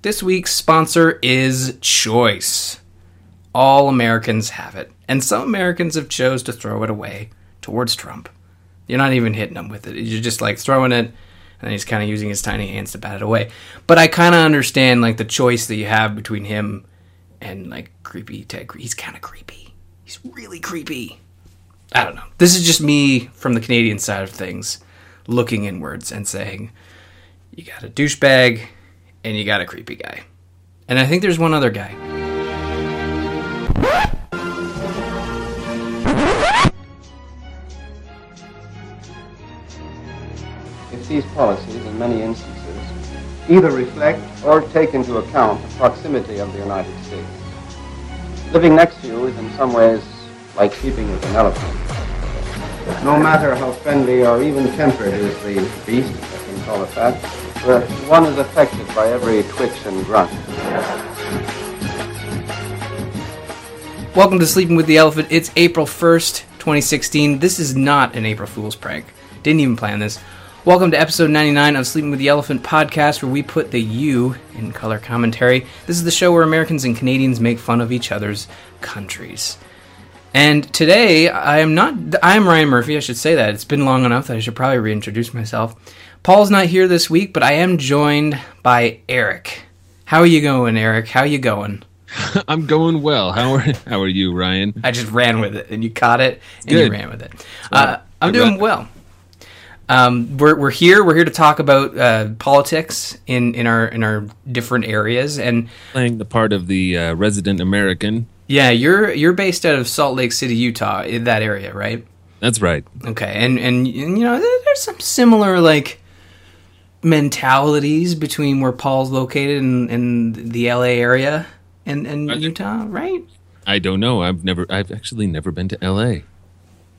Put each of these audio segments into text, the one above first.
This week's sponsor is Choice. All Americans have it, and some Americans have chose to throw it away towards Trump. You're not even hitting him with it. You're just like throwing it, and he's kind of using his tiny hands to bat it away. But I kind of understand like the choice that you have between him and like creepy Ted. He's kind of creepy. He's really creepy. I don't know. This is just me from the Canadian side of things, looking inwards and saying, you got a douchebag and you got a creepy guy. And I think there's one other guy. if these policies, in many instances, either reflect or take into account the proximity of the United States. Living next to you is in some ways like sleeping with an elephant. No matter how friendly or even tempered is the beast, if I can call it that, one is affected by every twitch and grunt. Welcome to Sleeping with the Elephant. It's April 1st, 2016. This is not an April Fool's prank. Didn't even plan this. Welcome to episode 99 of Sleeping with the Elephant podcast, where we put the U in color commentary. This is the show where Americans and Canadians make fun of each other's countries. And today, I am not. I am Ryan Murphy. I should say that. It's been long enough that I should probably reintroduce myself. Paul's not here this week, but I am joined by Eric. How are you going, Eric? How you going? I'm going well. How are How are you, Ryan? I just ran with it, and you caught it, and you ran with it. Uh, I'm doing well. Um, we're we're here. We're here to talk about uh, politics in, in our in our different areas, and Playing the part of the uh, resident American. yeah, you're you're based out of Salt Lake City, Utah, in that area, right? That's right. Okay, and and, and you know there's some similar like mentalities between where Paul's located and, and the LA area and and? Utah, right? I don't know. I've never. I've actually never been to L.A.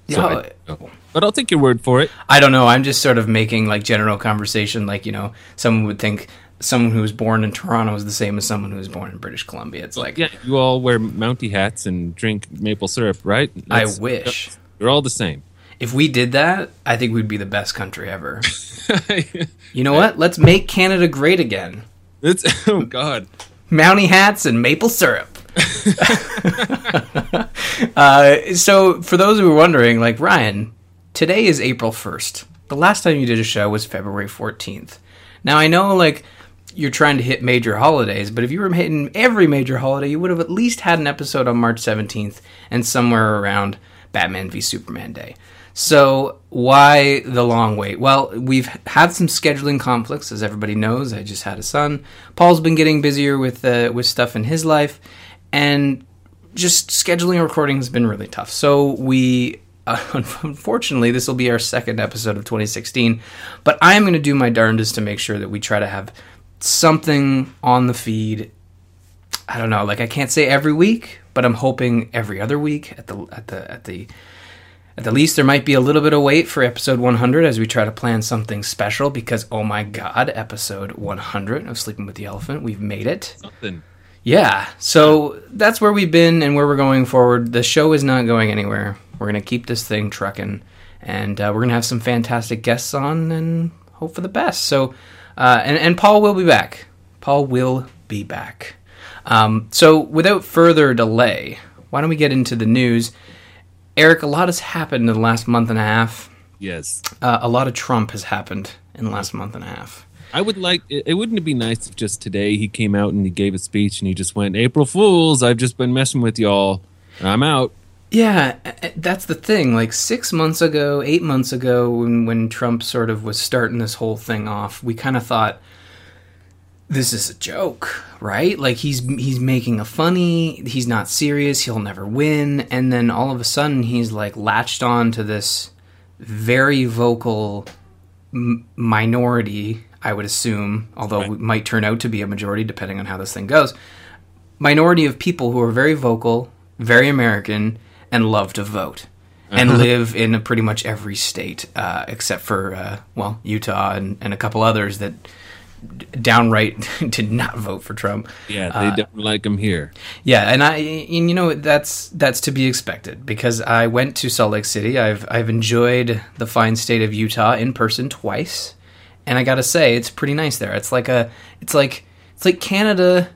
So Yeah, I don't but I'll take your word for it. I don't know. I'm just sort of making like general conversation. Like you know, someone would think someone who was born in Toronto is the same as someone who was born in British Columbia. It's like Yeah, you all wear Mountie hats and drink maple syrup, right? I wish. You're all the same. If we did that, I think we'd be the best country ever. You know what? Let's make Canada great again. it's oh god. Mountie hats and maple syrup. uh, so, for those who are wondering, like Ryan, today is April 1st. The last time you did a show was February 14th. Now, I know, like, you're trying to hit major holidays, but if you were hitting every major holiday, you would have at least had an episode on March 17th and somewhere around Batman v Superman Day. So, why the long wait? Well, we've had some scheduling conflicts, as everybody knows. I just had a son. Paul's been getting busier with uh, with stuff in his life, and just scheduling recording has been really tough. So we, uh, unfortunately, this will be our second episode of 2016. But I'm going to do my darndest to make sure that we try to have something on the feed. I don't know, like I can't say every week, but I'm hoping every other week at the at the at the at the least there might be a little bit of wait for episode 100 as we try to plan something special because oh my god, episode 100 of Sleeping with the Elephant, we've made it. Something. Yeah, so that's where we've been and where we're going forward. The show is not going anywhere. We're going to keep this thing trucking, and uh, we're going to have some fantastic guests on and hope for the best. So, uh, and, and Paul will be back. Paul will be back. Um, so, without further delay, why don't we get into the news? Eric, a lot has happened in the last month and a half. Yes. Uh, a lot of Trump has happened in the last month and a half. I would like. It, wouldn't it be nice if just today he came out and he gave a speech and he just went, "April Fools! I've just been messing with y'all. I'm out." Yeah, that's the thing. Like six months ago, eight months ago, when when Trump sort of was starting this whole thing off, we kind of thought this is a joke, right? Like he's he's making a funny. He's not serious. He'll never win. And then all of a sudden, he's like latched on to this very vocal m- minority. I would assume, although Right. it might turn out to be a majority depending on how this thing goes minority of people who are very vocal, very American, and love to vote, and live in pretty much every state uh, except for uh, well Utah and, and a couple others that downright did not vote for Trump. Yeah, they don't like him here. Yeah, and I and you know that's that's to be expected because I went to Salt Lake City. I've I've enjoyed the fine state of Utah in person twice, and I got to say it's pretty nice there. It's like a it's like it's like Canada.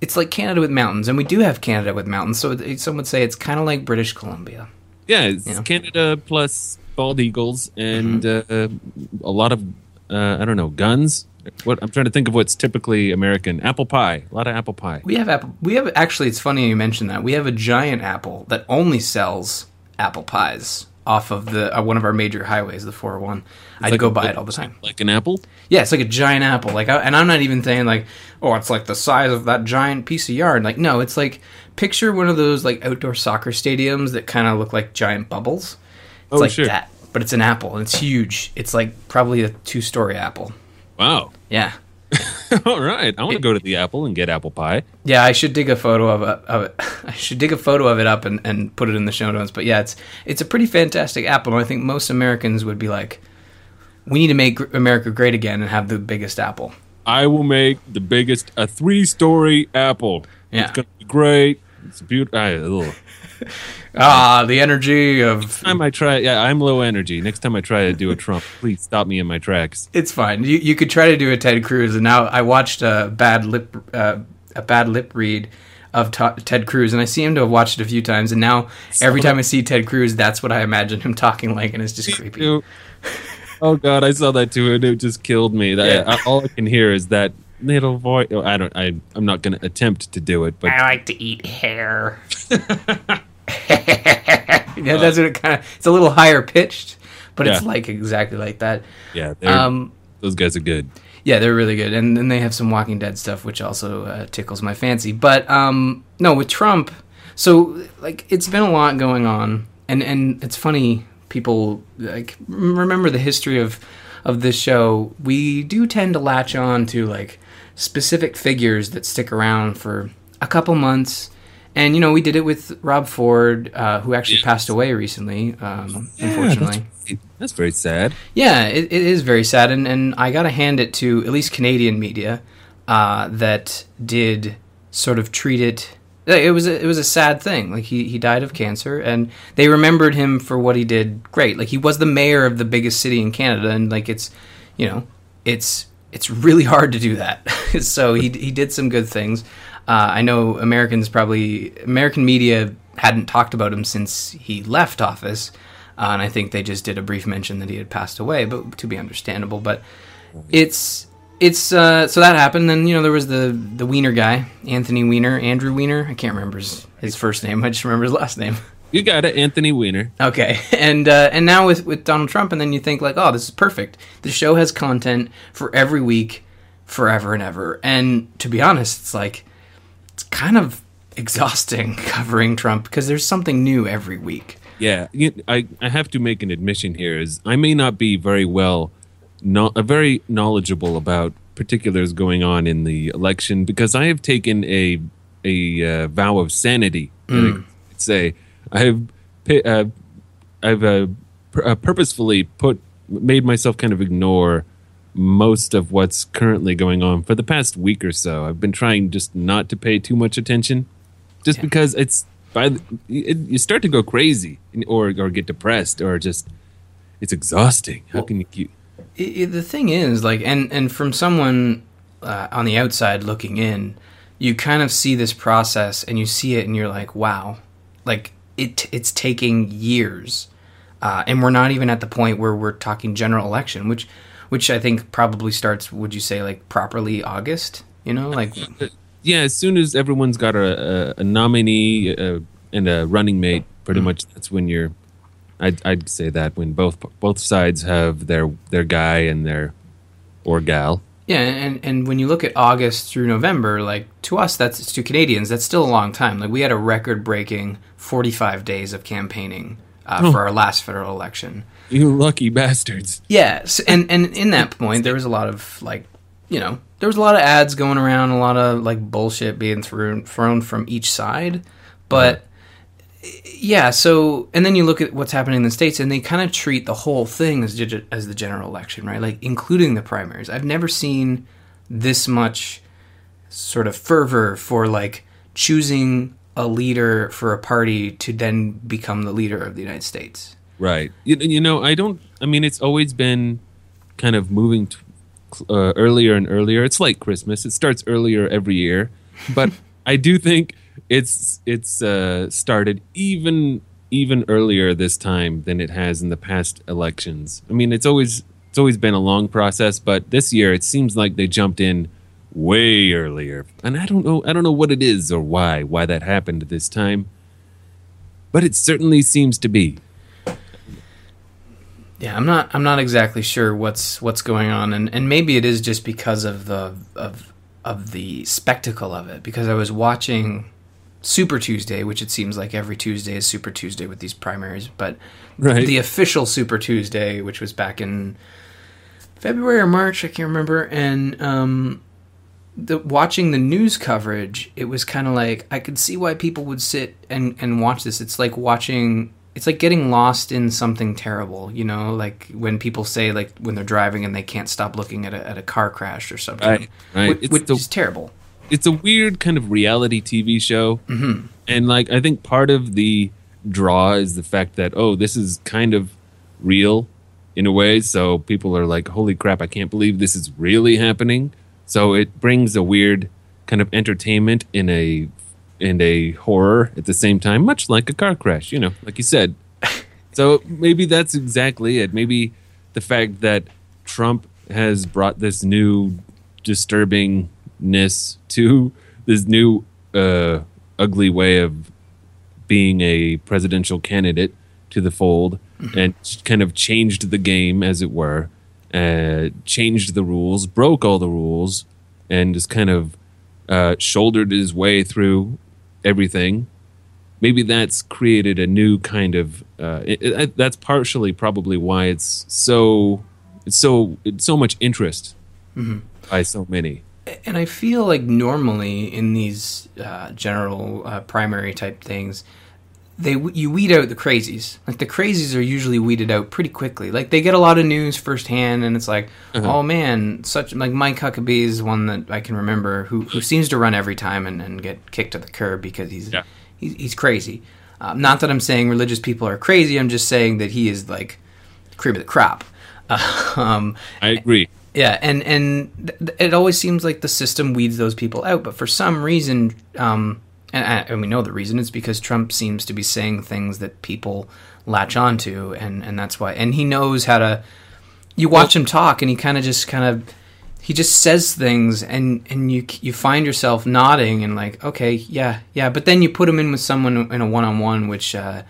It's like Canada with mountains, and we do have Canada with mountains. So some would say it's kind of like British Columbia. Yeah, it's Yeah. Canada plus bald eagles and Mm-hmm. uh, a lot of uh, I don't know guns. What I'm trying to think of what's typically American apple pie. A lot of apple pie. We have apple. We have actually. It's funny you mentioned that. We have a giant apple that only sells apple pies off of the uh, one of our major highways, the 401. I like go big- it all the time. Like an apple. Yeah, it's like a giant apple. Like, I, and I'm not even saying like, oh, it's like the size of that giant piece of yard. Like, no, it's like picture one of those like outdoor soccer stadiums that kind of look like giant bubbles. It's Oh, like sure. that, but it's an apple and it's huge. It's like probably a two story apple. Wow. Yeah. All right, I want to go to the apple and get apple pie. Yeah, I should dig a photo of, it, of it. I should dig a photo of it up and, and put it in the show notes. But yeah, it's it's a pretty fantastic apple. And I think most Americans would be like, we need to make America great again and have the biggest apple. I will make the biggest a three story apple. Yeah. It's gonna be great. It's beautiful. Ah, the energy of Next time I try, yeah, I'm low energy. Next time I try to do a Trump, please stop me in my tracks. It's fine. You you could try to do a Ted Cruz, and now I watched a bad lip uh, a bad lip read of to- Ted Cruz, and I seem to have watched it a few times, and now every time I see Ted Cruz, that's what I imagine him talking like, and it's just creepy. Ew. Oh god, I saw that too, and it just killed me. That, Yeah. I- all I can hear is that little voice. I don't. I. I'm not going to attempt to do it, but I like to eat hair. yeah, that's what it kind of. It's a little higher pitched, but it's like exactly like that. yeah, Um, those guys are good. Yeah, they're really good, and then they have some Walking Dead stuff, which also uh, tickles my fancy. But um, no, with Trump, so like it's been a lot going on, and and it's funny. People like remember the history of of this show. We do tend to latch on to like specific figures that stick around for a couple months. And you know, we did it with Rob Ford, uh, who actually passed away recently, um, Yeah, unfortunately. that's, that's very sad. Yeah, it, it is very sad, and, and I got to hand it to at least Canadian media uh, that did sort of treat it. It was a, it was a sad thing. Like he, he died of cancer, and they remembered him for what he did. Great. Like he was the mayor of the biggest city in Canada, and like it's, you know, it's it's really hard to do that. so he he did some good things. Uh, I know Americans probably American media hadn't talked about him since he left office, uh, and I think they just did a brief mention that he had passed away, but to be understandable. But it's it's uh, so that happened. Then you know there was the the Weiner guy, Anthony Weiner, Andrew Weiner. I can't remember his, his first name. I just remember his last name. You got it, Anthony Weiner. Okay, and uh, and now with with Donald Trump, and then you think like, oh, this is perfect. The show has content for every week, forever and ever. And to be honest, it's like it's kind of exhausting covering Trump because there's something new every week. Yeah, I I have to make an admission here. Is I may not be very well, not uh, very knowledgeable about particulars going on in the election because I have taken a a uh, vow of sanity. Mm. I could say I have uh, I've uh, pur- uh, purposefully put made myself kind of ignore most of what's currently going on for the past week or so. I've been trying just not to pay too much attention, just Yeah. because it's by the, it, you start to go crazy or or get depressed or just it's exhausting. How Well- can you keep? I- I- the thing is like and and from someone uh, on the outside looking in you kind of see this process and you see it and you're like wow like it it's taking years uh, and we're not even at the point where we're talking general election which which i think probably starts would you say like properly august you know like Yeah, as soon as everyone's got a, a, a nominee uh, and a running mate, pretty much that's when you're. I'd, I'd say that when both both sides have their their guy and their or gal. Yeah, and and when you look at August through November, like to us, that's to Canadians, that's still a long time. Like we had a record-breaking 45 days of campaigning uh, for our last federal election. You lucky bastards. Yes, and and in that point, there was a lot of like, you know, there was a lot of ads going around, a lot of like bullshit being thrown thrown from each side, but. Yeah, so and then you look at what's happening in the states, and they kind of treat the whole thing as as the general election, right? Like including the primaries. I've never seen this much sort of fervor for like choosing a leader for a party to then become the leader of the United States. Right. You, you know, I don't. I mean, it's always been kind of moving uh, earlier and earlier. It's like Christmas; it starts earlier every year, but I do think it's it's uh, started even even earlier this time than it has in the past elections. I mean, it's always it's always been a long process, but this year it seems like they jumped in way earlier, and I don't know I don't know what it is or why why that happened this time, but it certainly seems to be. Yeah, I'm not. I'm not exactly sure what's what's going on, and, and maybe it is just because of the of of the spectacle of it. Because I was watching Super Tuesday, which it seems like every Tuesday is Super Tuesday with these primaries, but Right. the official Super Tuesday, which was back in February or March, I can't remember, and um, the watching the news coverage, it was kind of like I could see why people would sit and and watch this. It's like watching. It's like getting lost in something terrible, you know, like when people say like when they're driving and they can't stop looking at a, at a car crash or something, Right, right. Which, It's which terrible. it's a weird kind of reality TV show, mm-hmm. and like I think part of the draw is the fact that oh, this is kind of real in a way. So people are like, "Holy crap! I can't believe this is really happening." So it brings a weird kind of entertainment in a in a horror at the same time, much like a car crash. You know, like you said. So maybe that's exactly it. Maybe the fact that Trump has brought this new disturbingness to this new uh, ugly way of being a presidential candidate to the fold and kind of changed the game, as it were, uh, changed the rules, broke all the rules, and just kind of uh, shouldered his way through everything. Maybe that's created a new kind of uh, it, it, that's partially probably why it's so it's so it's so much interest by so many. And I feel like normally in these uh, general uh, primary type things, they you weed out the crazies. Like the crazies are usually weeded out pretty quickly. Like they get a lot of news firsthand, and it's like, oh man, such like Mike Huckabee is one that I can remember who who seems to run every time and, and get kicked to the curb because he's Yeah. he's, he's crazy. Um, not that I'm saying religious people are crazy. I'm just saying that he is like cream of the crop. um, i agree yeah, and and th- it always seems like the system weeds those people out, but for some reason, um, and, and we know the reason is because Trump seems to be saying things that people latch onto, and and that's why. And he knows how to. You watch him talk, and he kind of just kind of he just says things, and and you you find yourself nodding and like, okay, yeah, yeah, but then you put him in with someone in a one on one, which uh,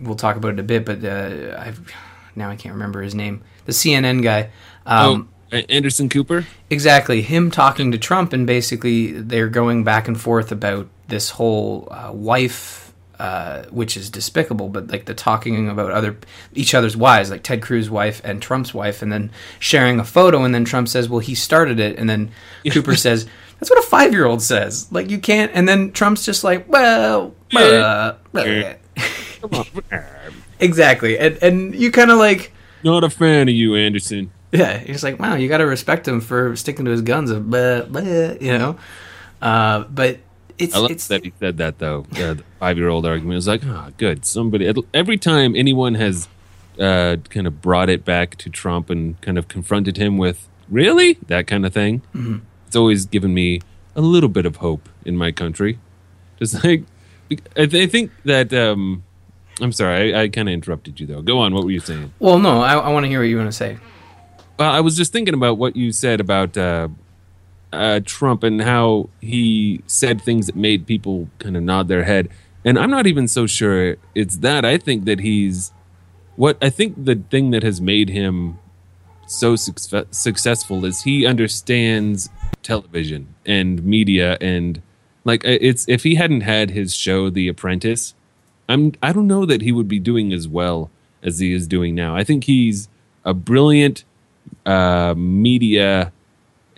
we'll talk about it a bit, but uh, I've now I can't remember his name, the CNN guy. Um, oh anderson cooper Exactly. Him talking to Trump, and basically they're going back and forth about this whole uh, wife, uh, which is despicable, but like the talking about other each other's wives, like Ted Cruz's wife and Trump's wife, and then sharing a photo, and then Trump says, "Well, he started it," and then Cooper says, "That's what a five year old says." Like you can't, and then Trump's just like, "Well, uh, uh." exactly," and and you kind of like. not a fan of you anderson Yeah, he's like, wow, you got to respect him for sticking to his guns of blah, blah, you know. Uh, but it's I love it's that he said that though. Uh, the five-year-old argument was like, "Ah, good. Somebody." Every time anyone has uh, kind of brought it back to Trump and kind of confronted him with "really" that kind of thing, it's always given me a little bit of hope in my country. Just like I, th- I think that. Um, I'm sorry, I, I kind of interrupted you though. Go on. What were you saying? well, no, I, I want to hear what you want to say. Well, I was just thinking about what you said about uh, uh, Trump and how he said things that made people kind of nod their head. And I'm not even so sure it's that. I think that he's what I think the thing that has made him so success- successful is he understands television and media and like uh, it's if he hadn't had his show The Apprentice, I'm I don't know that he would be doing as well as he is doing now. I think he's a brilliant uh, media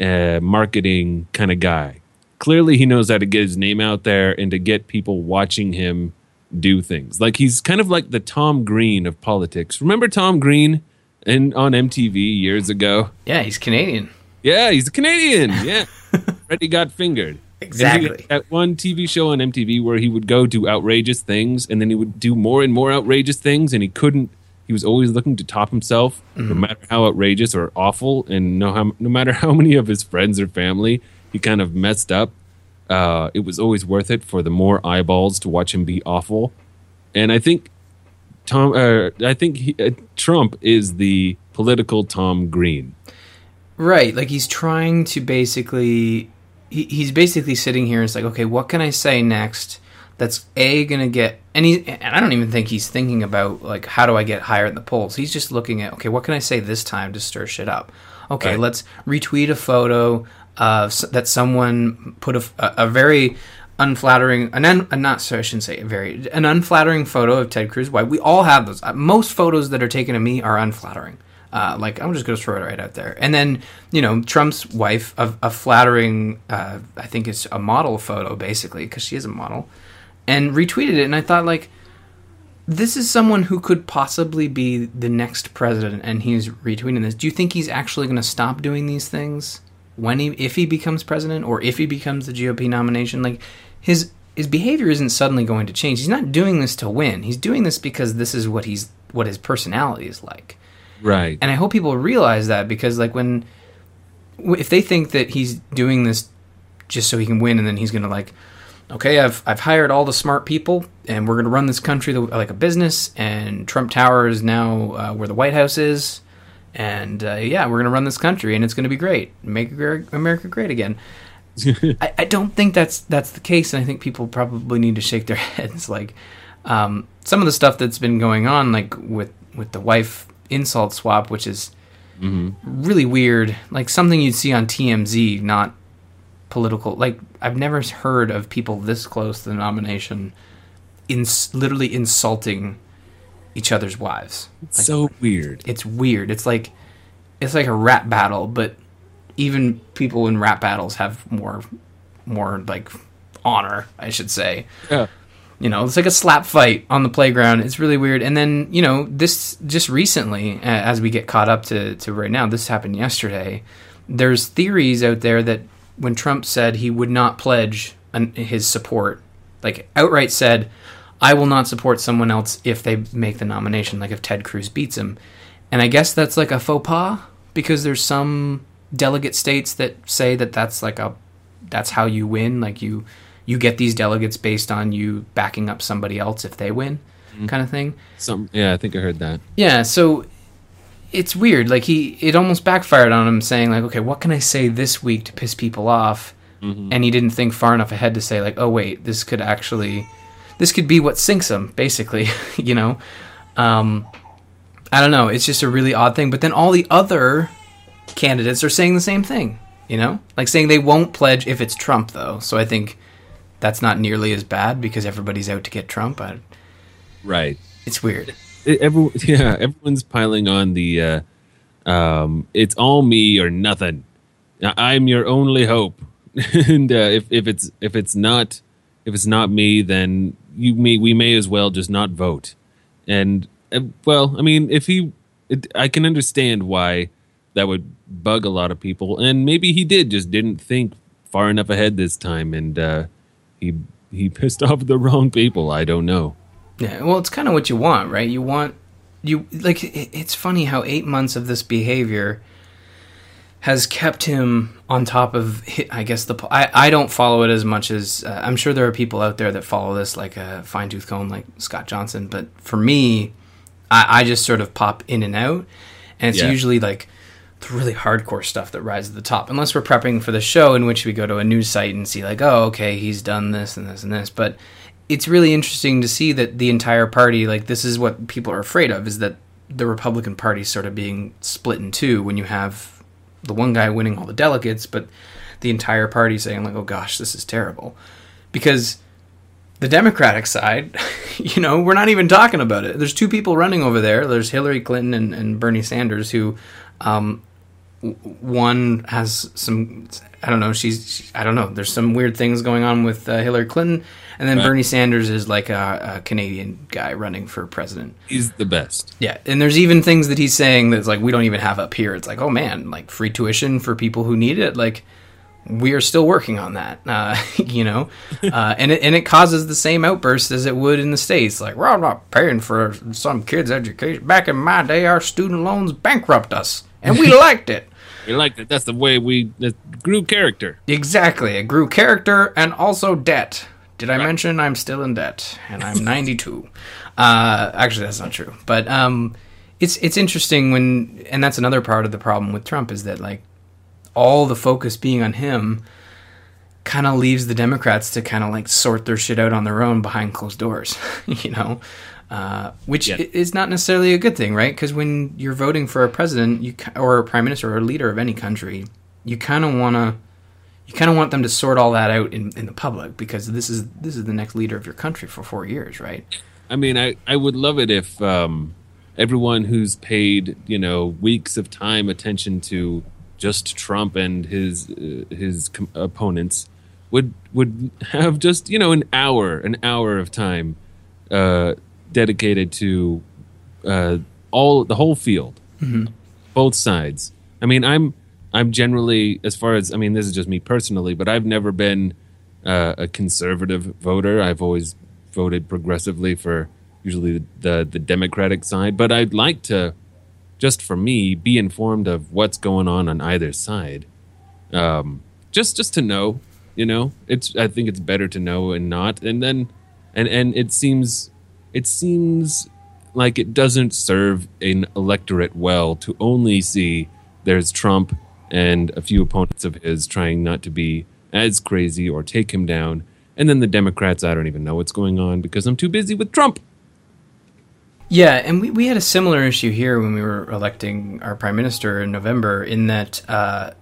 uh, marketing kind of guy. Clearly, he knows how to get his name out there and to get people watching him do things. Like he's kind of like the Tom Green of politics. Remember Tom Green in on MTV years ago? Yeah, he's Canadian. Yeah, he's a Canadian. Yeah, Freddy Got Fingered. Exactly. That one TV show on MTV where he would go do outrageous things, and then he would do more and more outrageous things, and he couldn't he was always looking to top himself, no matter how outrageous or awful, and no how, no matter how many of his friends or family he kind of messed up. Uh, it was always worth it for the more eyeballs to watch him be awful. And I think Tom, uh, I think he, uh, Trump is the political Tom Green. Right, like he's trying to basically he, he's basically sitting here and it's like, okay, what can I say next that's a gonna get and he and I don't even think he's thinking about like how do I get higher in the polls. He's just looking at okay, what can I say this time to stir shit up? Okay, Right. let's retweet a photo of that someone put a, a, very unflattering an un, not sorry, I shouldn't say very an unflattering photo of Ted Cruz. Why we all have those. Uh, Most photos that are taken of me are unflattering. Uh, like I'm just gonna throw it right out there. And then you know Trump's wife, a, a flattering, uh, I think it's a model photo basically because she is a model, and retweeted it. And I thought like, this is someone who could possibly be the next president, and he's retweeting this. Do you think he's actually gonna stop doing these things when he, if he becomes president, or if he becomes the GOP nomination? Like his his behavior isn't suddenly going to change. He's not doing this to win. He's doing this because this is what he's what his personality is like Right. and I hope people realize that because like when if they think that he's doing this just so he can win and then he's gonna like okay I've I've hired all the smart people and we're gonna run this country like a business and Trump Tower is now uh, where the White House is and uh, yeah we're gonna run this country and it's gonna be great make America great again. I, I don't think that's that's the case, and I think people probably need to shake their heads. Like um, some of the stuff that's been going on, like with with the wife insult swap, which is really weird. Like something you'd see on TMZ, not political. Like I've never heard of people this close to the nomination, ins- literally insulting each other's wives. It's so weird. It's weird. It's like it's like a rap battle, but even people in rap battles have more more like honor, I should say. Yeah. You know, it's like a slap fight on the playground. It's really weird. And then, you know, this just recently, as we get caught up to, to right now, this happened yesterday. There's theories out there that when Trump said he would not pledge an, his support, like outright said, I will not support someone else if they make the nomination, like if Ted Cruz beats him. And I guess that's like a faux pas because there's some delegate states that say that that's like a that's how you win like you you get these delegates based on you backing up somebody else if they win mm-hmm. kind of thing Some. Yeah, I think I heard that. yeah so it's weird like he it almost backfired on him saying like okay what can i say this week to piss people off? And he didn't think far enough ahead to say like oh wait this could actually this could be what sinks him basically you know? Um i don't know it's just a really odd thing but then all the other candidates are saying the same thing you know? Like saying they won't pledge if it's trump though so i think that's not nearly as bad because everybody's out to get trump I, Right. it's weird Every, yeah, everyone's piling on the. Uh, um, it's all me or nothing. I'm your only hope. and uh, if if it's if it's not if it's not me, then you may we may as well just not vote. And uh, well, I mean, if he, it, I can understand why that would bug a lot of people, and maybe he did just didn't think far enough ahead this time, and uh, he he pissed off the wrong people. I don't know. Yeah, well, it's kind of what you want, right? You want you like. It's funny how eight months of this behavior has kept him on top of. I guess the. I I don't follow it as much as uh, I'm sure there are people out there that follow this like a fine tooth comb, like Scott Johnson. But for me, I, I just sort of pop in and out, and it's Yeah. usually like the really hardcore stuff that rises to the top. Unless we're prepping for the show, in which we go to a news site and see like, oh, okay, he's done this and this and this. But it's really interesting to see that the entire party, like, this is what people are afraid of, is that the Republican Party sort of being split in two when you have the one guy winning all the delegates, but the entire party saying like, oh gosh, this is terrible, because the Democratic side, you know, we're not even talking about it. There's two people running over there. There's Hillary Clinton and, and Bernie Sanders, who um, one has some, I don't know, she's, she, I don't know, there's some weird things going on with uh, Hillary Clinton, and then Right. Bernie Sanders is like a, a Canadian guy running for president. He's the best. Yeah, and there's even things that he's saying that's like we don't even have up here. It's like, oh man, like free tuition for people who need it. Like, we are still working on that, uh, you know, uh, and it, and it causes the same outburst as it would in the states. Like, well, I'm not paying for some kid's education. Back in my day, our student loans bankrupt us, and we liked it. We liked it. That's the way we that grew character. Exactly, it grew character and also debt. Did I mention I'm still in debt and I'm 92? Uh, actually, that's not true, but um, it's it's interesting when, and that's another part of the problem with Trump is that like all the focus being on him kind of leaves the Democrats to kind of like sort their shit out on their own behind closed doors, you know, uh, which Yeah. is not necessarily a good thing, right? Because when you're voting for a president, you or a prime minister or a leader of any country, you kind of want to. You kind of want them to sort all that out in, in the public because this is this is the next leader of your country for four years, right? I mean, I, I would love it if um, everyone who's paid you know weeks of time attention to just Trump and his uh, his com- opponents would would have just you know an hour an hour of time uh, dedicated to uh, all the whole field, both sides. I mean, I'm I'm generally as far as I mean, this is just me personally, but I've never been uh, a conservative voter. I've always voted progressively for usually the, the the Democratic side, but I'd like to just for me be informed of what's going on on either side. Um, just just to know, you know, it's I think it's better to know and not, and then and and it seems it seems like it doesn't serve an electorate well to only see there's Trump and a few opponents of his trying not to be as crazy or take him down. And then the Democrats, I don't even know what's going on because I'm too busy with Trump. Yeah, and we, we had a similar issue here when we were electing our prime minister in November, in that uh,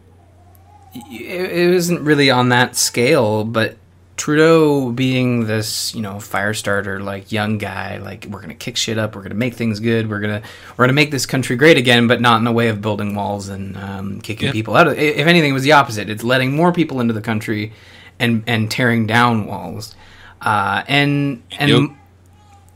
it, it wasn't really on that scale, but Trudeau being this, you know, fire starter, like young guy, like we're gonna kick shit up, we're gonna make things good, we're gonna we're gonna make this country great again, but not in the way of building walls and um, kicking Yeah. people out. Of, if anything, it was the opposite. It's letting more people into the country and and tearing down walls, uh, and and Yep.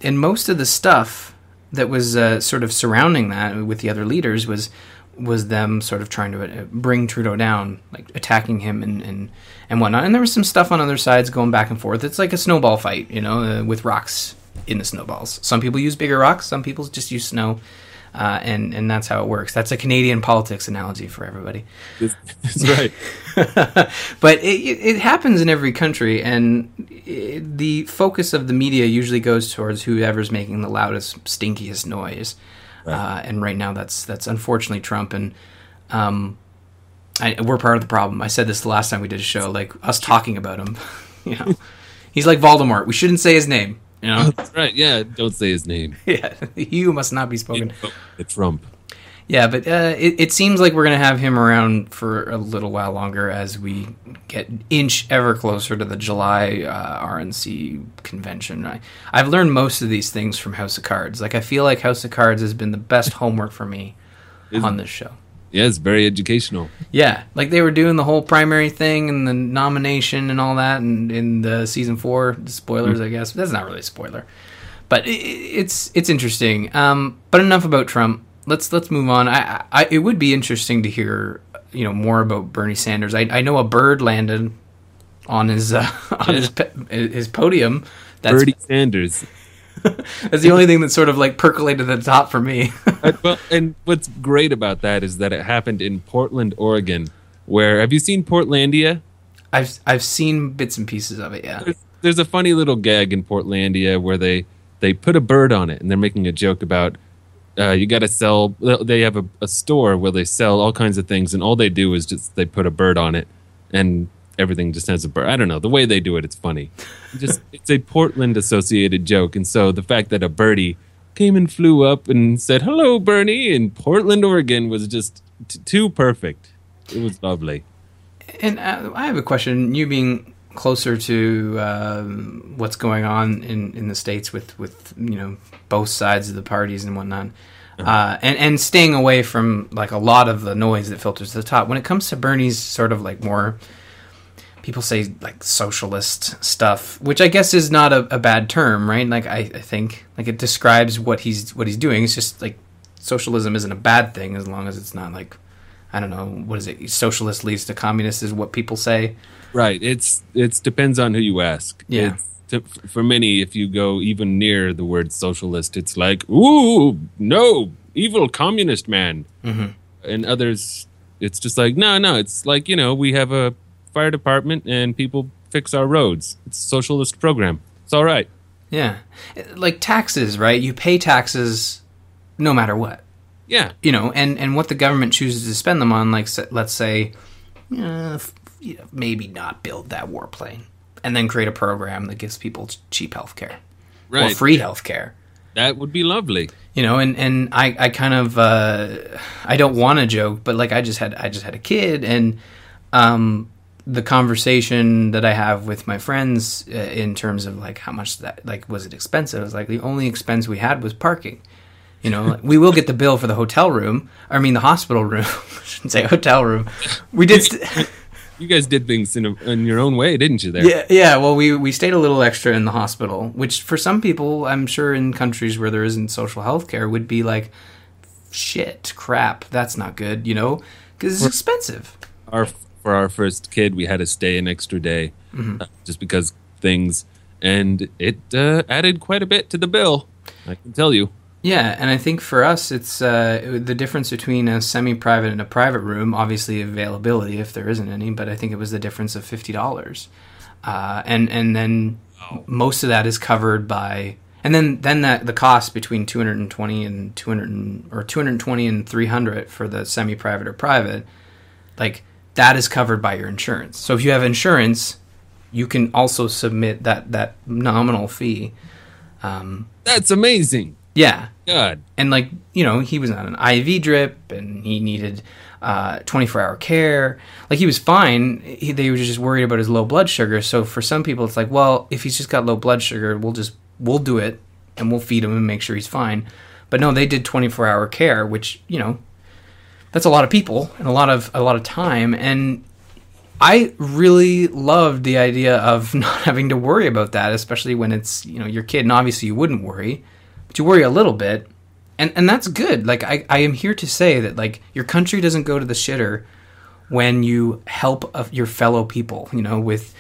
and most of the stuff that was uh, sort of surrounding that with the other leaders was was them sort of trying to uh, bring Trudeau down, like attacking him and, and and whatnot. And there was some stuff on other sides going back and forth. It's like a snowball fight, you know, uh, with rocks in the snowballs. Some people use bigger rocks, some people just use snow, uh, and and that's how it works. That's a Canadian politics analogy for everybody. That's right. but it, it it happens in every country, and it, the focus of the media usually goes towards whoever's making the loudest, stinkiest noise. Uh, and right now, that's that's unfortunately Trump, and um, I, we're part of the problem. I said this the last time we did a show, like us talking about him. you know, he's like Voldemort. We shouldn't say his name. You know, That's right. Yeah, don't say his name. yeah, you must not be spoken. The Trump. Yeah, but uh, it, it seems like we're going to have him around for a little while longer as we get inch ever closer to the July uh, RNC convention. I, I've learned most of these things from House of Cards. Like, I feel like House of Cards has been the best homework for me on this show. Yeah, it's very educational. Yeah, like they were doing the whole primary thing and the nomination and all that, and in the season four spoilers, I guess that's not really a spoiler, but i it's it's interesting. Um, but enough about Trump. Let's let's move on. I, I it would be interesting to hear you know more about Bernie Sanders. I, I know a bird landed on his uh, on his pe- his podium. That's Bernie Sanders. that's the only thing that sort of like percolated to the top for me. Uh, well, and what's great about that is that it happened in Portland, Oregon. Where have you seen Portlandia? I've I've seen bits and pieces of it. Yeah. There's, there's a funny little gag in Portlandia where they they put a bird on it and they're making a joke about uh, you got to sell. They have a, a store where they sell all kinds of things, and all they do is just they put a bird on it, and everything just has a bird. I don't know the way they do it. It's funny. Just it's a Portland associated joke, and so the fact that a birdie came and flew up and said hello, Bernie, in Portland, Oregon, was just t- too perfect. It was lovely. And uh, I have a question. You being closer to um, what's going on in, in the states with, with you know both sides of the parties and whatnot, uh, and and staying away from like a lot of the noise that filters to the top. When it comes to Bernie's sort of like more people say like socialist stuff, which I guess is not a, a bad term, right? Like I, I think like it describes what he's what he's doing. It's just like socialism isn't a bad thing as long as it's not like I don't know what is it. Socialist leads to communist is what people say. Right. It's it's depends on who you ask. Yeah. To, for many, if you go even near the word socialist, it's like, ooh, no, evil communist man. Mm-hmm. And others, it's just like, no, no. It's like you know, we have a fire department and people fix our roads. It's a socialist program. It's all right. Yeah, like taxes, right? You pay taxes no matter what. Yeah. you know, and and what the government chooses to spend them on, like let's say, uh, you know, maybe not build that warplane, and then create a program that gives people cheap health care or free health care. That would be lovely. You know, and and I I kind of uh, I don't want to joke, but like I just had I just had a kid, and um, the conversation that I have with my friends uh, in terms of like how much that like was it expensive? It's like the only expense we had was parking. You know, like, we will get the bill for the hotel room. I mean, the hospital room. I shouldn't say hotel room. We did. St- You guys did things in, a, in your own way, didn't you? There. yeah, yeah. Well, we we stayed a little extra in the hospital, which for some people, I'm sure in countries where there isn't social health care, would be like, shit, crap. That's not good. You know, because it's expensive. Our for our first kid, we had to stay an extra day, Mm-hmm. uh, just because things, and it uh, added quite a bit to the bill. I can tell you. Yeah, and I think for us, it's uh, the difference between a semi-private and a private room. Obviously, availability if there isn't any, but I think it was the difference of fifty dollars, uh, and and then most of that is covered by, and then then that the cost between two hundred and twenty and two hundred or two hundred twenty and three hundred for the semi-private or private, like that is covered by your insurance. So if you have insurance, you can also submit that that nominal fee. Um, That's amazing. Yeah, Good. and like you know he was on an IV drip and he needed uh, 24 hour care. Like he was fine. He, they were just worried about his low blood sugar. So for some people it's like well if he's just got low blood sugar we'll just we'll do it and we'll feed him and make sure he's fine. But no they did 24 hour care which you know that's a lot of people and a lot of a lot of time. And I really loved the idea of not having to worry about that, especially when it's you know your kid. And obviously, you wouldn't worry, but you worry a little bit, and and that's good. Like I, I am here to say that like your country doesn't go to the shitter when you help of your fellow people. You know, with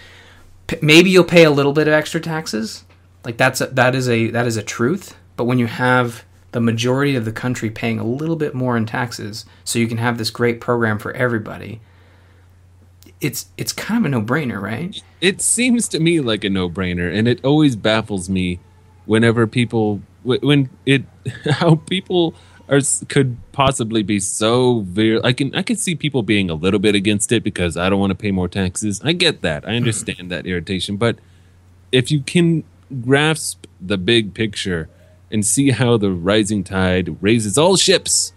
p- maybe you'll pay a little bit of extra taxes. Like that's a, that is a that is a truth. But when you have the majority of the country paying a little bit more in taxes, so you can have this great program for everybody it's it's kind of a no-brainer, right? It seems to me like a no-brainer, and it always baffles me whenever people when it how people are could possibly be so very. I can I can see people being a little bit against it because I don't want to pay more taxes. I get that. I understand that irritation, but if you can grasp the big picture and see how the rising tide raises all ships,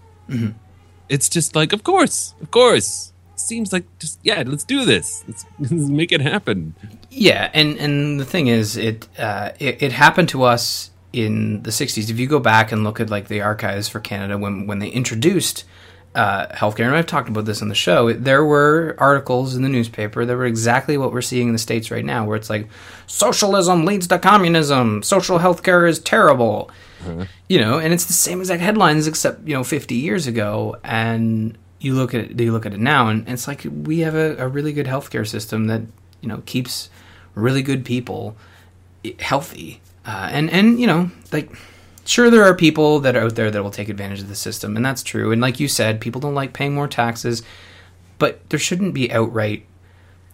it's just like, of course, of course. Seems like just yeah, let's do this. Let's, let's make it happen. Yeah, and and the thing is, it uh, it, it happened to us in the '60s. If you go back and look at like the archives for Canada when when they introduced uh, healthcare, and I've talked about this on the show, there were articles in the newspaper that were exactly what we're seeing in the states right now, where it's like socialism leads to communism, social healthcare is terrible, you know, and it's the same exact headlines except you know 50 years ago, and you look at it, you look at it now, and it's like we have a, a really good healthcare system that you know keeps really good people healthy, uh, and and you know like sure there are people that are out there that will take advantage of the system, and that's true. And like you said, people don't like paying more taxes, but there shouldn't be outright.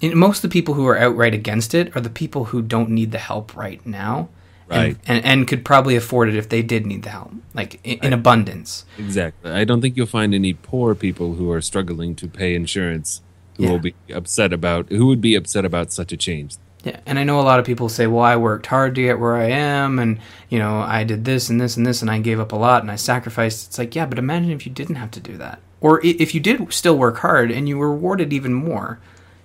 And most of the people who are outright against it are the people who don't need the help right now, and- Right. And, and, could probably afford it if they did need the help, like in, in abundance. Exactly. I don't think you'll find any poor people who are struggling to pay insurance who Yeah. will be upset about who would be upset about such a change. Yeah, and I know a lot of people say, "Well, I worked hard to get where I am, and you know, I did this and this and this, and I gave up a lot, and I sacrificed." It's like, yeah, but imagine if you didn't have to do that, or if you did still work hard and you were rewarded even more.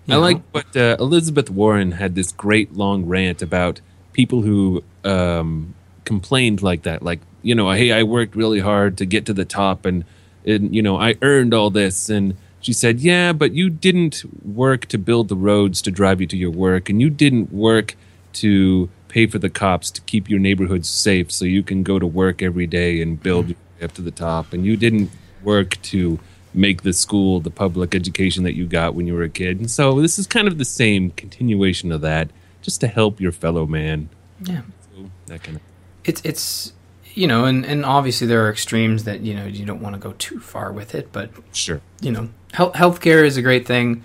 I know? like what uh, Elizabeth Warren had this great long rant about people who um, complained like that, like you know, hey, I worked really hard to get to the top, and, and you know, I earned all this, and she said, yeah, but you didn't work to build the roads to drive you to your work, and you didn't work to pay for the cops to keep your neighborhoods safe so you can go to work every day and build your way up to the top, and you didn't work to make the school the public education that you got when you were a kid. And so this is kind of the same continuation of that, just to help your fellow man. Yeah. So that kind of it's it's you know, and and obviously there are extremes that you know you don't want to go too far with it, but sure. you know, health healthcare is a great thing.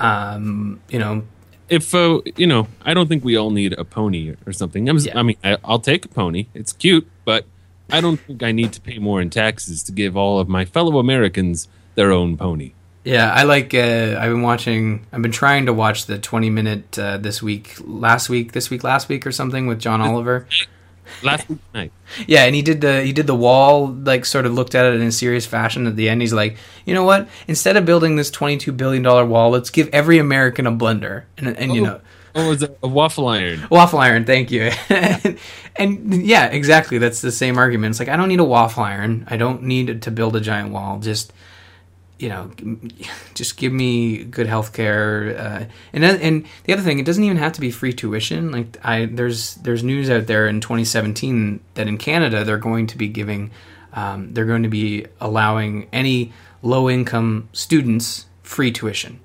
Um, you know, If uh, you know, I don't think we all need a pony or something. Yeah. I mean, I, I'll take a pony. It's cute, but I don't think I need to pay more in taxes to give all of my fellow Americans their own pony. yeah, I like. Uh, I've been watching. I've been trying to watch the twenty minute uh, this week, last week, this week, last week, or something with John Oliver. Last week night. Yeah, and he did the he did the wall like sort of looked at it in a serious fashion. At the end, he's like, you know what? Instead of building this twenty two billion dollar wall, let's give every American a blender, and and you oh, know. Oh, it was a, a waffle iron. Waffle iron, thank you. and, yeah, exactly. That's the same argument. It's like I don't need a waffle iron. I don't need to build a giant wall. Just you know, just give me good health care. Uh, and and the other thing, it doesn't even have to be free tuition. Like I, there's there's news out there in 2017 that in Canada they're going to be giving, um, they're going to be allowing any low income students free tuition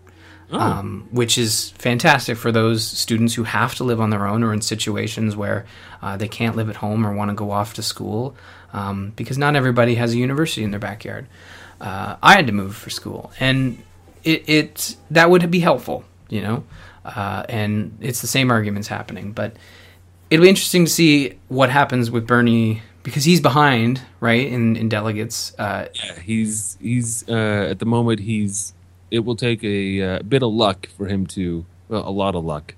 um, which is fantastic for those students who have to live on their own or in situations where uh, they can't live at home or want to go off to school um, because not everybody has a university in their backyard. Uh, I had to move for school, and it, it that would be helpful, you know. Uh, and it's the same arguments happening, but it'll be interesting to see what happens with Bernie because he's behind, right, in, in delegates. Uh, Yeah, he's he's uh, at the moment he's. It will take a uh, bit of luck for him to, well, a lot of luck,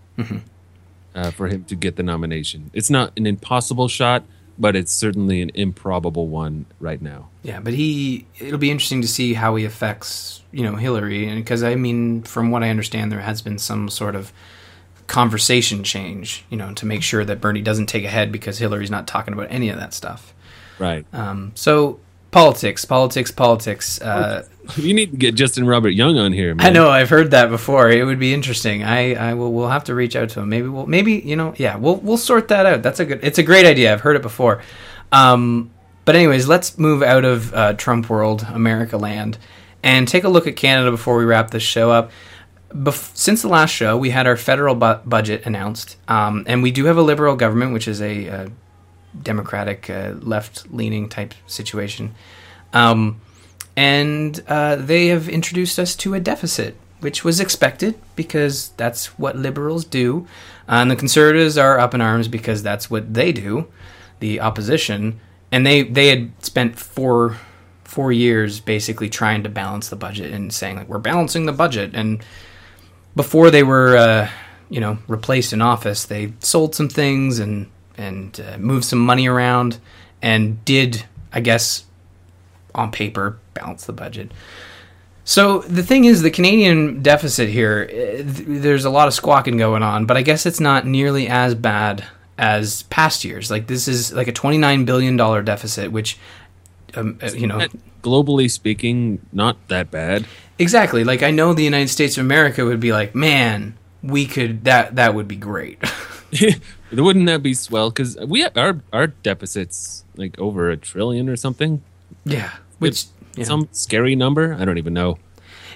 uh, for him to get the nomination. It's not an impossible shot, but it's certainly an improbable one right now. Yeah, but he it'll be interesting to see how he affects, you know, Hillary and because I mean from what I understand there has been some sort of conversation change, you know, to make sure that Bernie doesn't take a head because Hillary's not talking about any of that stuff. Right. Um, so politics, politics, politics. Uh, you need to get Justin Robert Young on here, man. I know I've heard that before. It would be interesting. I, I will we'll have to reach out to him. Maybe we'll maybe you know yeah we'll we'll sort that out. That's a good. It's a great idea. I've heard it before. Um, but anyways, let's move out of uh, Trump world, America land, and take a look at Canada before we wrap this show up. Bef- since the last show, we had our federal bu- budget announced, um, and we do have a liberal government, which is a, uh democratic, uh, left-leaning type situation. Um, and uh, they have introduced us to a deficit, which was expected because that's what liberals do. Uh, and the conservatives are up in arms because that's what they do, the opposition. And they, they had spent four four years basically trying to balance the budget and saying like we're balancing the budget. And before they were uh, you know replaced in office, they sold some things and and uh, moved some money around and did I guess on paper balance the budget. So the thing is, the Canadian deficit here, eh, there's a lot of squawking going on, but I guess it's not nearly as bad as past years. Like this is like a 29 billion dollar deficit, which um, uh, you know Globally speaking, not that bad. exactly. Like I know the United States of America would be like, man, we could that that would be great. Wouldn't that be swell? Because we our our deficits like over a trillion or something. Yeah, which know, Some scary number. I don't even know.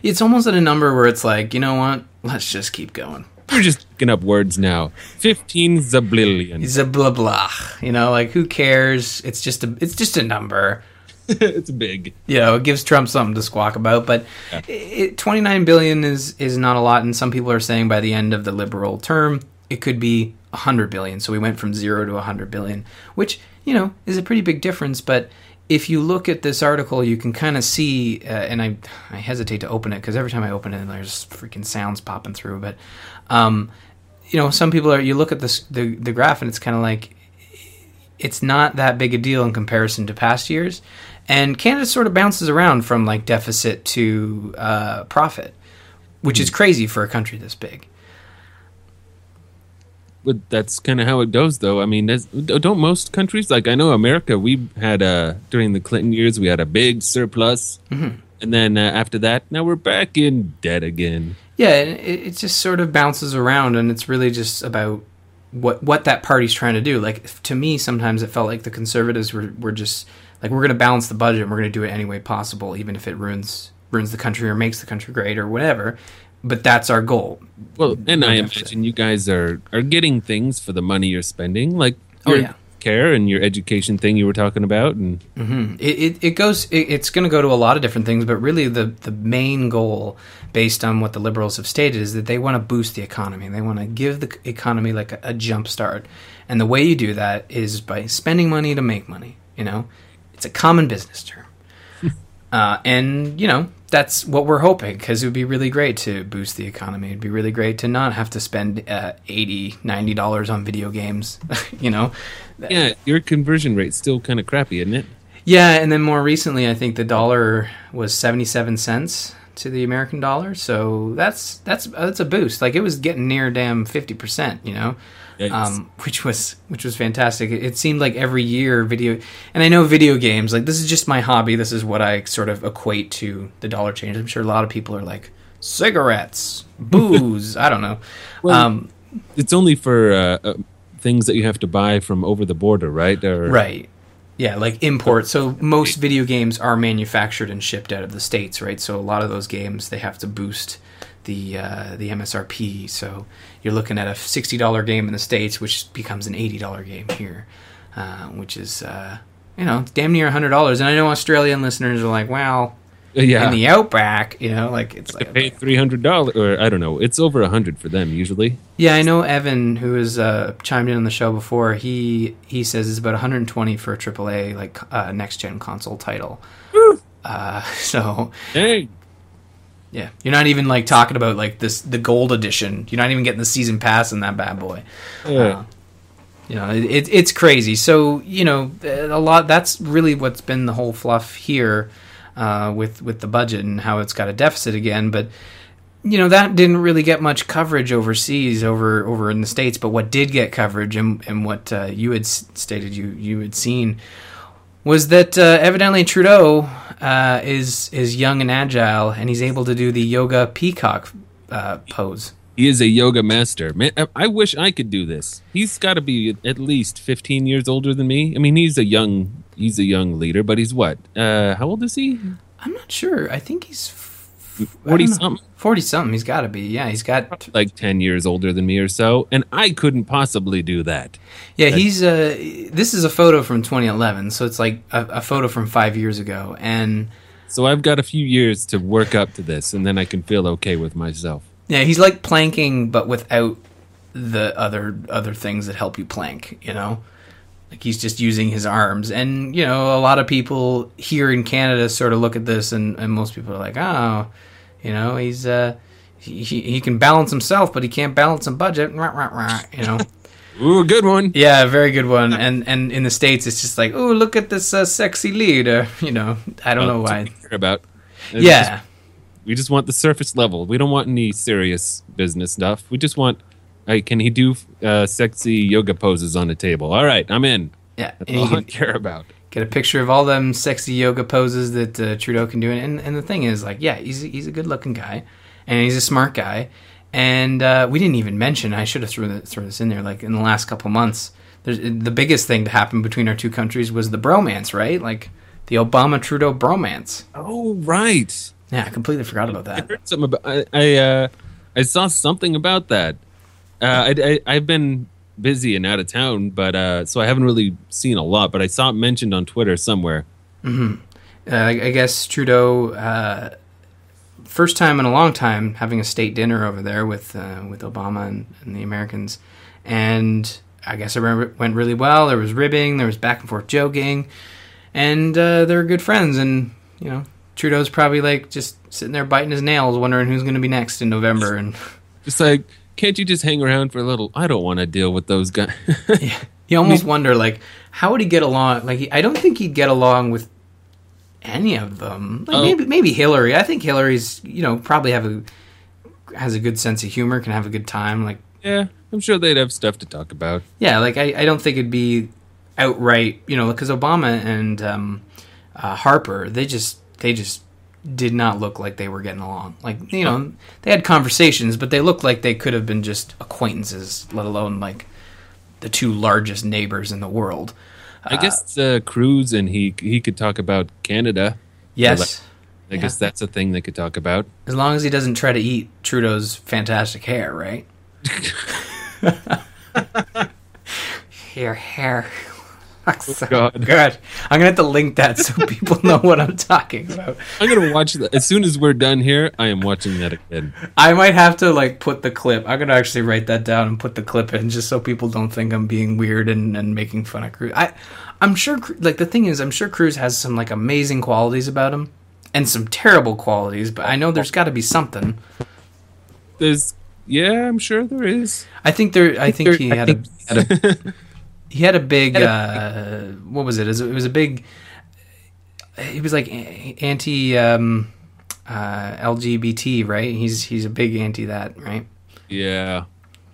it's almost at a number where it's like, you know what? Let's just keep going. We're just picking up words now. Fifteen zabillion. Blah. You know, like who cares? It's just a it's just a number. it's big. You know, it gives Trump something to squawk about. But it, 29 billion is is not a lot, and some people are saying by the end of the liberal term, it could be 100 billion. So we went from zero to 100 billion, which you know is a pretty big difference. But if you look at this article, you can kind of see, uh, and I I hesitate to open it because every time I open it, there's freaking sounds popping through. But um, you know, some people are. You look at this the the graph, and it's kind of like it's not that big a deal in comparison to past years. And Canada sort of bounces around from like deficit to uh, profit, which is crazy for a country this big. But that's kind of how it goes, though. I mean, don't most countries like I know America? We had uh during the Clinton years, we had a big surplus, Mm-hmm. and then uh, after that, now we're back in debt again. Yeah, it, it just sort of bounces around, and it's really just about what what that party's trying to do. Like to me, sometimes it felt like the conservatives were, were just like we're going to balance the budget, and we're going to do it any way possible, even if it ruins ruins the country or makes the country great or whatever. But that's our goal. Well, and I imagine you guys are are getting things for the money you're spending, like Oh, your yeah. care and your education thing you were talking about, and It, it, it goes. It, it's going to go to a lot of different things, but really the the main goal, based on what the liberals have stated, is that they want to boost the economy. They want to give the economy like a, a jump start, and the way you do that is by spending money to make money. You know, it's a common business term, uh, and you know that's what we're hoping because it would be really great to boost the economy. It'd be really great to not have to spend uh, 80 90 dollars on video games. you know, yeah, your conversion rate's still kind of crappy, isn't it? yeah, and then more recently, I think the dollar was seventy-seven cents to the American dollar. So that's that's that's a boost. Like it was getting near damn fifty percent. You know. Um, which was which was fantastic. It, it seemed like every year video, and I know video games. Like this is just my hobby. This is what I sort of equate to the dollar change. I'm sure a lot of people are like cigarettes, booze. I don't know. Well, um, It's only for uh, uh, things that you have to buy from over the border, right? Or, Right. Yeah, like import. So most video games are manufactured and shipped out of the states, right? So a lot of those games they have to boost the uh, the MSRP. So you're looking at a sixty dollar game in the states, which becomes an eighty dollar game here, uh, which is uh, you know damn near hundred dollars. And I know Australian listeners are like, "Well, Uh, yeah. in the outback, you know, like it's like pay three hundred dollars, or I don't know. It's over a hundred for them usually. Yeah, I know Evan, who has uh, chimed in on the show before. He he says it's about 120 for a AAA like uh, next gen console title. Uh, so Hey, yeah, you're not even like talking about like this the gold edition. You're not even getting the season pass in that bad boy. uh, You know, it, it, it's crazy. So you know, a lot. That's really what's been the whole fluff here uh, with with the budget and how it's got a deficit again. But you know that didn't really get much coverage overseas over over in the states. But what did get coverage and and what uh, you had stated you you had seen was that uh, evidently Trudeau uh, is is young and agile and he's able to do the yoga peacock uh, pose. he is a yoga master. Man, I- wish I could do this. He's got to be at least fifteen years older than me. I mean, he's a young he's a young leader, but he's what? Uh, how old is he? I'm not sure. I think he's Forty something. Forty something. He's got to be. Yeah, he's got. like 10 years older than me or so and i couldn't possibly do that Yeah, he's. Uh, this is a photo from 2011, so it's like a, a photo from five years ago, and so i've got a few years to work up to this and then i can feel okay with myself yeah, he's like planking, but without the other other things that help you plank. You know, like he's just using his arms, and you know, a lot of people here in Canada sort of look at this, and, and most people are like, oh, you know, he's. Uh, he, he he can balance himself, but he can't balance a budget. Rah, rah, rah, You know, ooh a good one Yeah, very good one. And and in the states, it's just like, oh, look at this uh, sexy leader. You know, I don't know Uh, why. care about It's Yeah, just- we just want the surface level we don't want any serious business stuff we just want hey, can he do uh, sexy yoga poses on a table all right i'm in yeah. that's all i care about get a picture of all them sexy yoga poses that uh, Trudeau can do. And and the thing is, like, yeah, he's he's a good looking guy, and he's a smart guy. And uh, we didn't even mention. I should have threw, the, throw this in there. Like in the last couple months, there's the biggest thing to happen between our two countries was the bromance, right? Like the Obama Trudeau bromance. oh right Yeah, I completely forgot about that. I heard something about. I I, uh, I saw something about that. Uh, I, I I've been busy and out of town, but uh, so I haven't really seen a lot. But I saw it mentioned on Twitter somewhere. uh, I I guess Trudeau, uh, first time in a long time, having a state dinner over there with uh, with Obama and, and the Americans, and I guess it went really well. There was ribbing, there was back and forth joking, and uh, they're good friends. And you know, Trudeau's probably like just sitting there biting his nails, wondering who's going to be next in November. And Just like, can't you just hang around for a little? I don't want to deal with those guys. yeah, you almost wonder like how would he get along? Like I don't think he'd get along with any of them. Like Oh. maybe maybe Hillary. I think Hillary's you know probably have a has a good sense of humor, can have a good time. Like yeah, I'm sure they'd have stuff to talk about. yeah, like I, I don't think it'd be outright you know because Obama and um, uh, Harper they just they just did not look like they were getting along. Like you know they had conversations, but they looked like they could have been just acquaintances, let alone like the two largest neighbors in the world. I guess uh, Cruz and he he could talk about Canada. Yes. I guess that's a thing they could talk about. As long as he doesn't try to eat Trudeau's fantastic hair, right? Your hair. So oh, God. good. I'm gonna have to link that so people know what I'm talking about. I'm gonna watch that as soon as we're done here. I am watching that again. I might have to like put the clip. I'm gonna actually write that down and put the clip in just so people don't think I'm being weird and, and making fun of Cruz. I, I'm sure. Like the thing is, I'm sure Cruz has some like amazing qualities about him and some terrible qualities, but I know there's got to be something. There's, yeah, I'm sure there is. I think there. I think he I had a, think- had a he had a big. Uh, what was it? It was a big. He was like anti um, uh, LGBT, right? He's he's a big anti that, right? Yeah,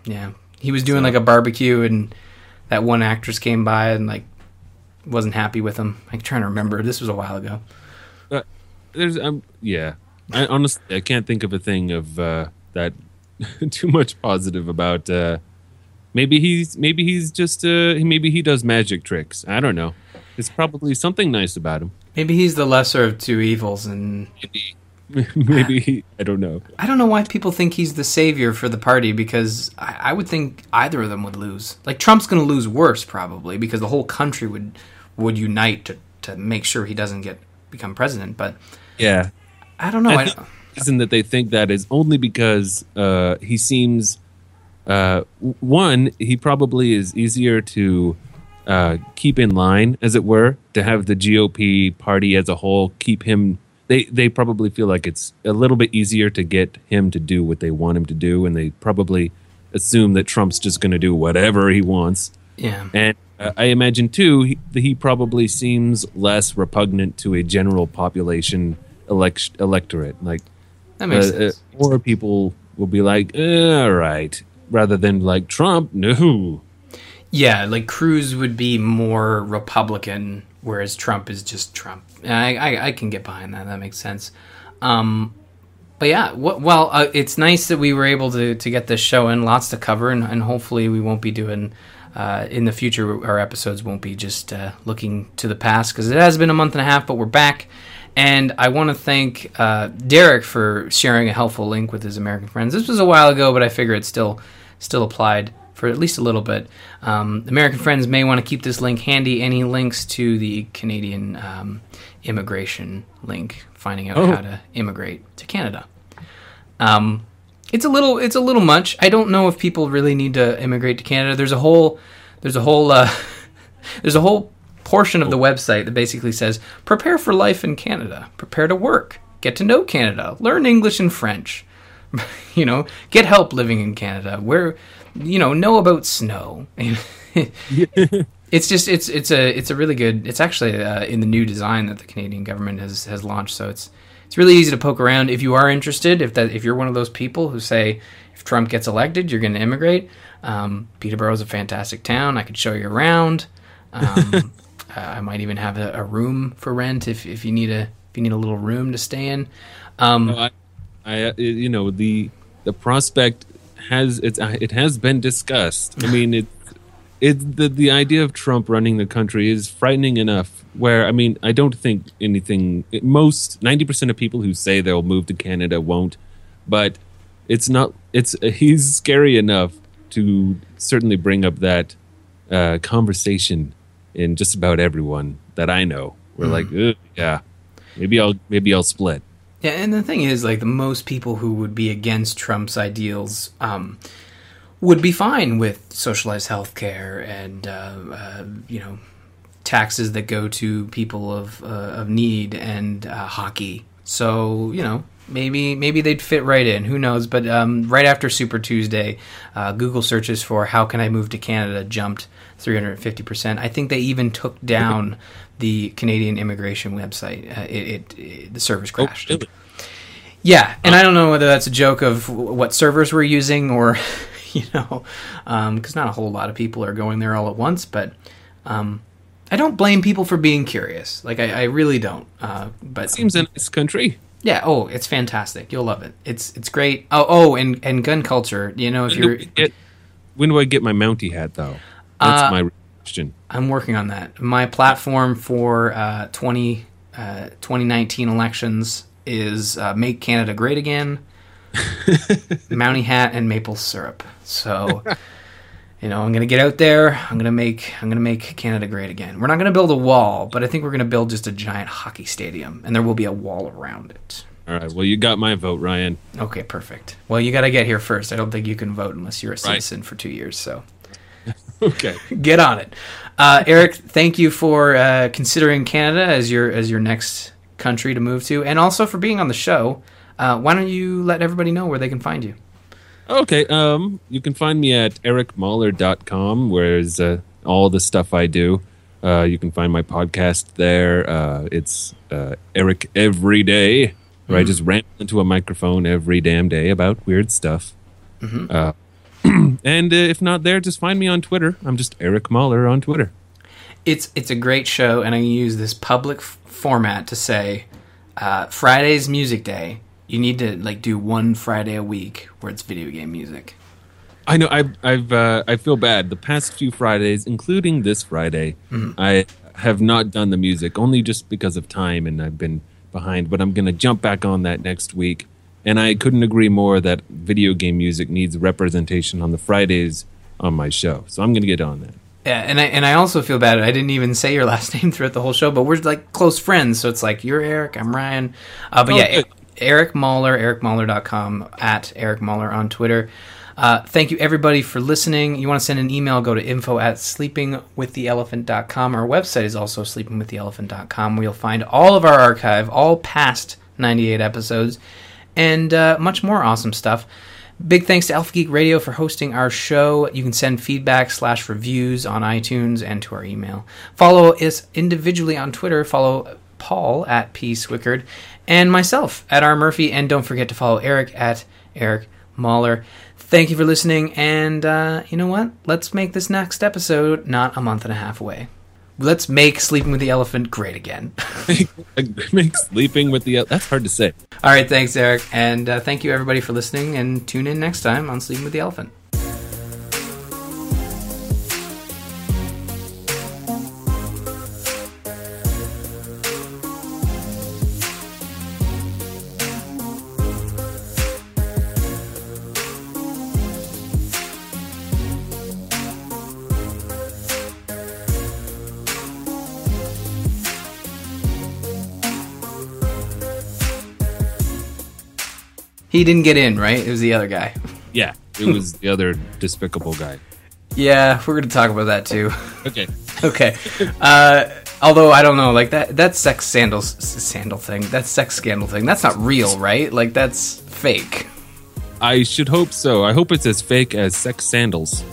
Yeah, he was doing like a barbecue, and that one actress came by and like wasn't happy with him. I'm trying to remember. This was a while ago. there's, um, yeah. I honestly, I can't think of a thing of uh, that too much positive about. Uh, maybe he's, maybe he's just, uh, maybe he does magic tricks. I don't know. There's probably something nice about him. Maybe he's the lesser of two evils, and Maybe, maybe he, I don't know. I don't know why people think he's the savior for the party because I, I would think either of them would lose. Like Trump's going to lose worse probably because the whole country would would unite to to make sure he doesn't get become president. But Yeah, I don't know. I I, think the reason that they think that is only because uh, he seems uh, one he probably is easier to uh, keep in line, as it were, to have the GOP party as a whole keep him. They they probably feel like it's a little bit easier to get him to do what they want him to do, and they probably assume that Trump's just going to do whatever he wants. yeah. And uh, I imagine too, he, he probably seems less repugnant to a general population elect- electorate. Like That makes uh, uh, sense. more people will be like, eh, all right, rather than like Trump. No, Yeah, like Cruz would be more Republican, whereas Trump is just Trump. I, I, I can get behind that. That makes sense. Um, but yeah, well, uh, it's nice that we were able to, to get this show in. Lots to cover, and, and hopefully we won't be doing uh, in the future. Our episodes won't be just uh, looking to the past because it has been a month and a half, but we're back. And I want to thank uh, Derek for sharing a helpful link with his American friends. This was a while ago, but I figure it's still still applied for at least a little bit. Um, American friends may want to keep this link handy. Any links to the Canadian um, immigration link, finding out Oh. how to immigrate to Canada. Um, it's a little it's a little much. I don't know if people really need to immigrate to Canada. There's a whole there's a whole uh, there's a whole portion of the website that basically says prepare for life in Canada, prepare to work, get to know Canada, learn English and French. you know, get help living in Canada. Where you know, know about snow. it's just it's it's a it's a really good. It's actually uh, in the new design that the Canadian government has has launched. So it's it's really easy to poke around if you are interested. If that if you're one of those people who say if Trump gets elected, you're going to immigrate. Um, Peterborough is a fantastic town. I could show you around. Um, I might even have a, a room for rent if, if you need a if you need a little room to stay in. Um, I, I uh, you know the the prospect has it's uh, it has been discussed. I mean it. It, the the idea of Trump running the country is frightening enough. Where I mean, I don't think anything. Most ninety percent of people who say they'll move to Canada won't, but it's not. It's he's scary enough to certainly bring up that uh, conversation in just about everyone that I know. We're like, yeah, maybe I'll maybe I'll split. Yeah, and the thing is, like, the most people who would be against Trump's ideals um, would be fine with socialized health care and, uh, uh, you know, taxes that go to people of, uh, of need and uh, hockey. So, you know, maybe maybe they'd fit right in. Who knows? But um, right after Super Tuesday, uh, Google searches for "How can I move to Canada?" jumped 350 percent. I think they even took down the Canadian immigration website. Uh, it, it, it the servers crashed. really? Yeah, and I don't know whether that's a joke of what servers we're using or, you know, because not a whole lot of people are going there all at once. But um, I don't blame people for being curious. Like I, I really don't. Uh, but Seems a nice country. Yeah, oh, it's fantastic. You'll love it. It's it's great. Oh, oh, and and gun culture. You know, if you're, get, when do I get my Mountie hat though? That's Uh, my question. I'm working on that. My platform for uh, 20, uh, 2019 elections is uh, Make Canada Great Again, Mountie Hat, and maple syrup. So, you know, I'm gonna get out there. I'm gonna make I'm gonna make Canada great again. We're not gonna build a wall, but I think we're gonna build just a giant hockey stadium, and there will be a wall around it. All right. Well, you got my vote, Ryan. Okay, perfect. Well, you got to get here first. I don't think you can vote unless you're a citizen for two years. So Okay. get on it, uh, Eric. Thank you for uh, considering Canada as your as your next country to move to, and also for being on the show. Uh, why don't you let everybody know where they can find you? Okay. Um, you can find me at ericmahler.com, where's uh, all the stuff I do. Uh, you can find my podcast there. Uh, it's uh, Eric Every Day, where I just ramble into a microphone every damn day about weird stuff. Uh, and uh, if not there, just find me on Twitter. I'm just Eric Mahler on Twitter. it's it's a great show, and I use this public f- format to say uh, Friday's music day. You need to like do one Friday a week where it's video game music. I know. I, I've. Uh, I feel bad. The past few Fridays, including this Friday, I have not done the music only just because of time, and I've been behind. But I'm going to jump back on that next week. And I couldn't agree more that video game music needs representation on the Fridays on my show. So I'm going to get on that. Yeah, and I and I also feel bad. I didn't even say your last name throughout the whole show, but we're like close friends, so it's like you're Eric, I'm Ryan. Uh, but Oh, yeah, good. Eric Mahler, ericmahler.com, at Eric Mahler on Twitter. Uh, thank you everybody for listening. You want to send an email, go to info at sleepingwiththeelephant.com. Our website is also sleepingwiththeelephant.com where you'll find all of our archive, all past 98 episodes, and uh, much more awesome stuff. Big thanks to Alpha Geek Radio for hosting our show. You can send feedback slash reviews on iTunes and to our email. Follow us individually on Twitter. Follow Paul at P Swickard and myself at R Murphy. And don't forget to follow Eric at Eric Mahler. Thank you for listening. And uh, you know what? Let's make this next episode not a month and a half away. Let's make Sleeping with the Elephant great again. Make sleeping with the. That's hard to say. All right, thanks, Eric. And uh, thank you, everybody, for listening. And tune in next time on Sleeping with the Elephant. He didn't get in, right? It was the other guy. Yeah, it was the other despicable guy. Yeah, we're going to talk about that too. Okay. okay. Uh, although I don't know, like that that sex sandals sandal thing, that sex scandal thing, that's not real, right? Like that's fake. I should hope so. I hope it's as fake as sex sandals.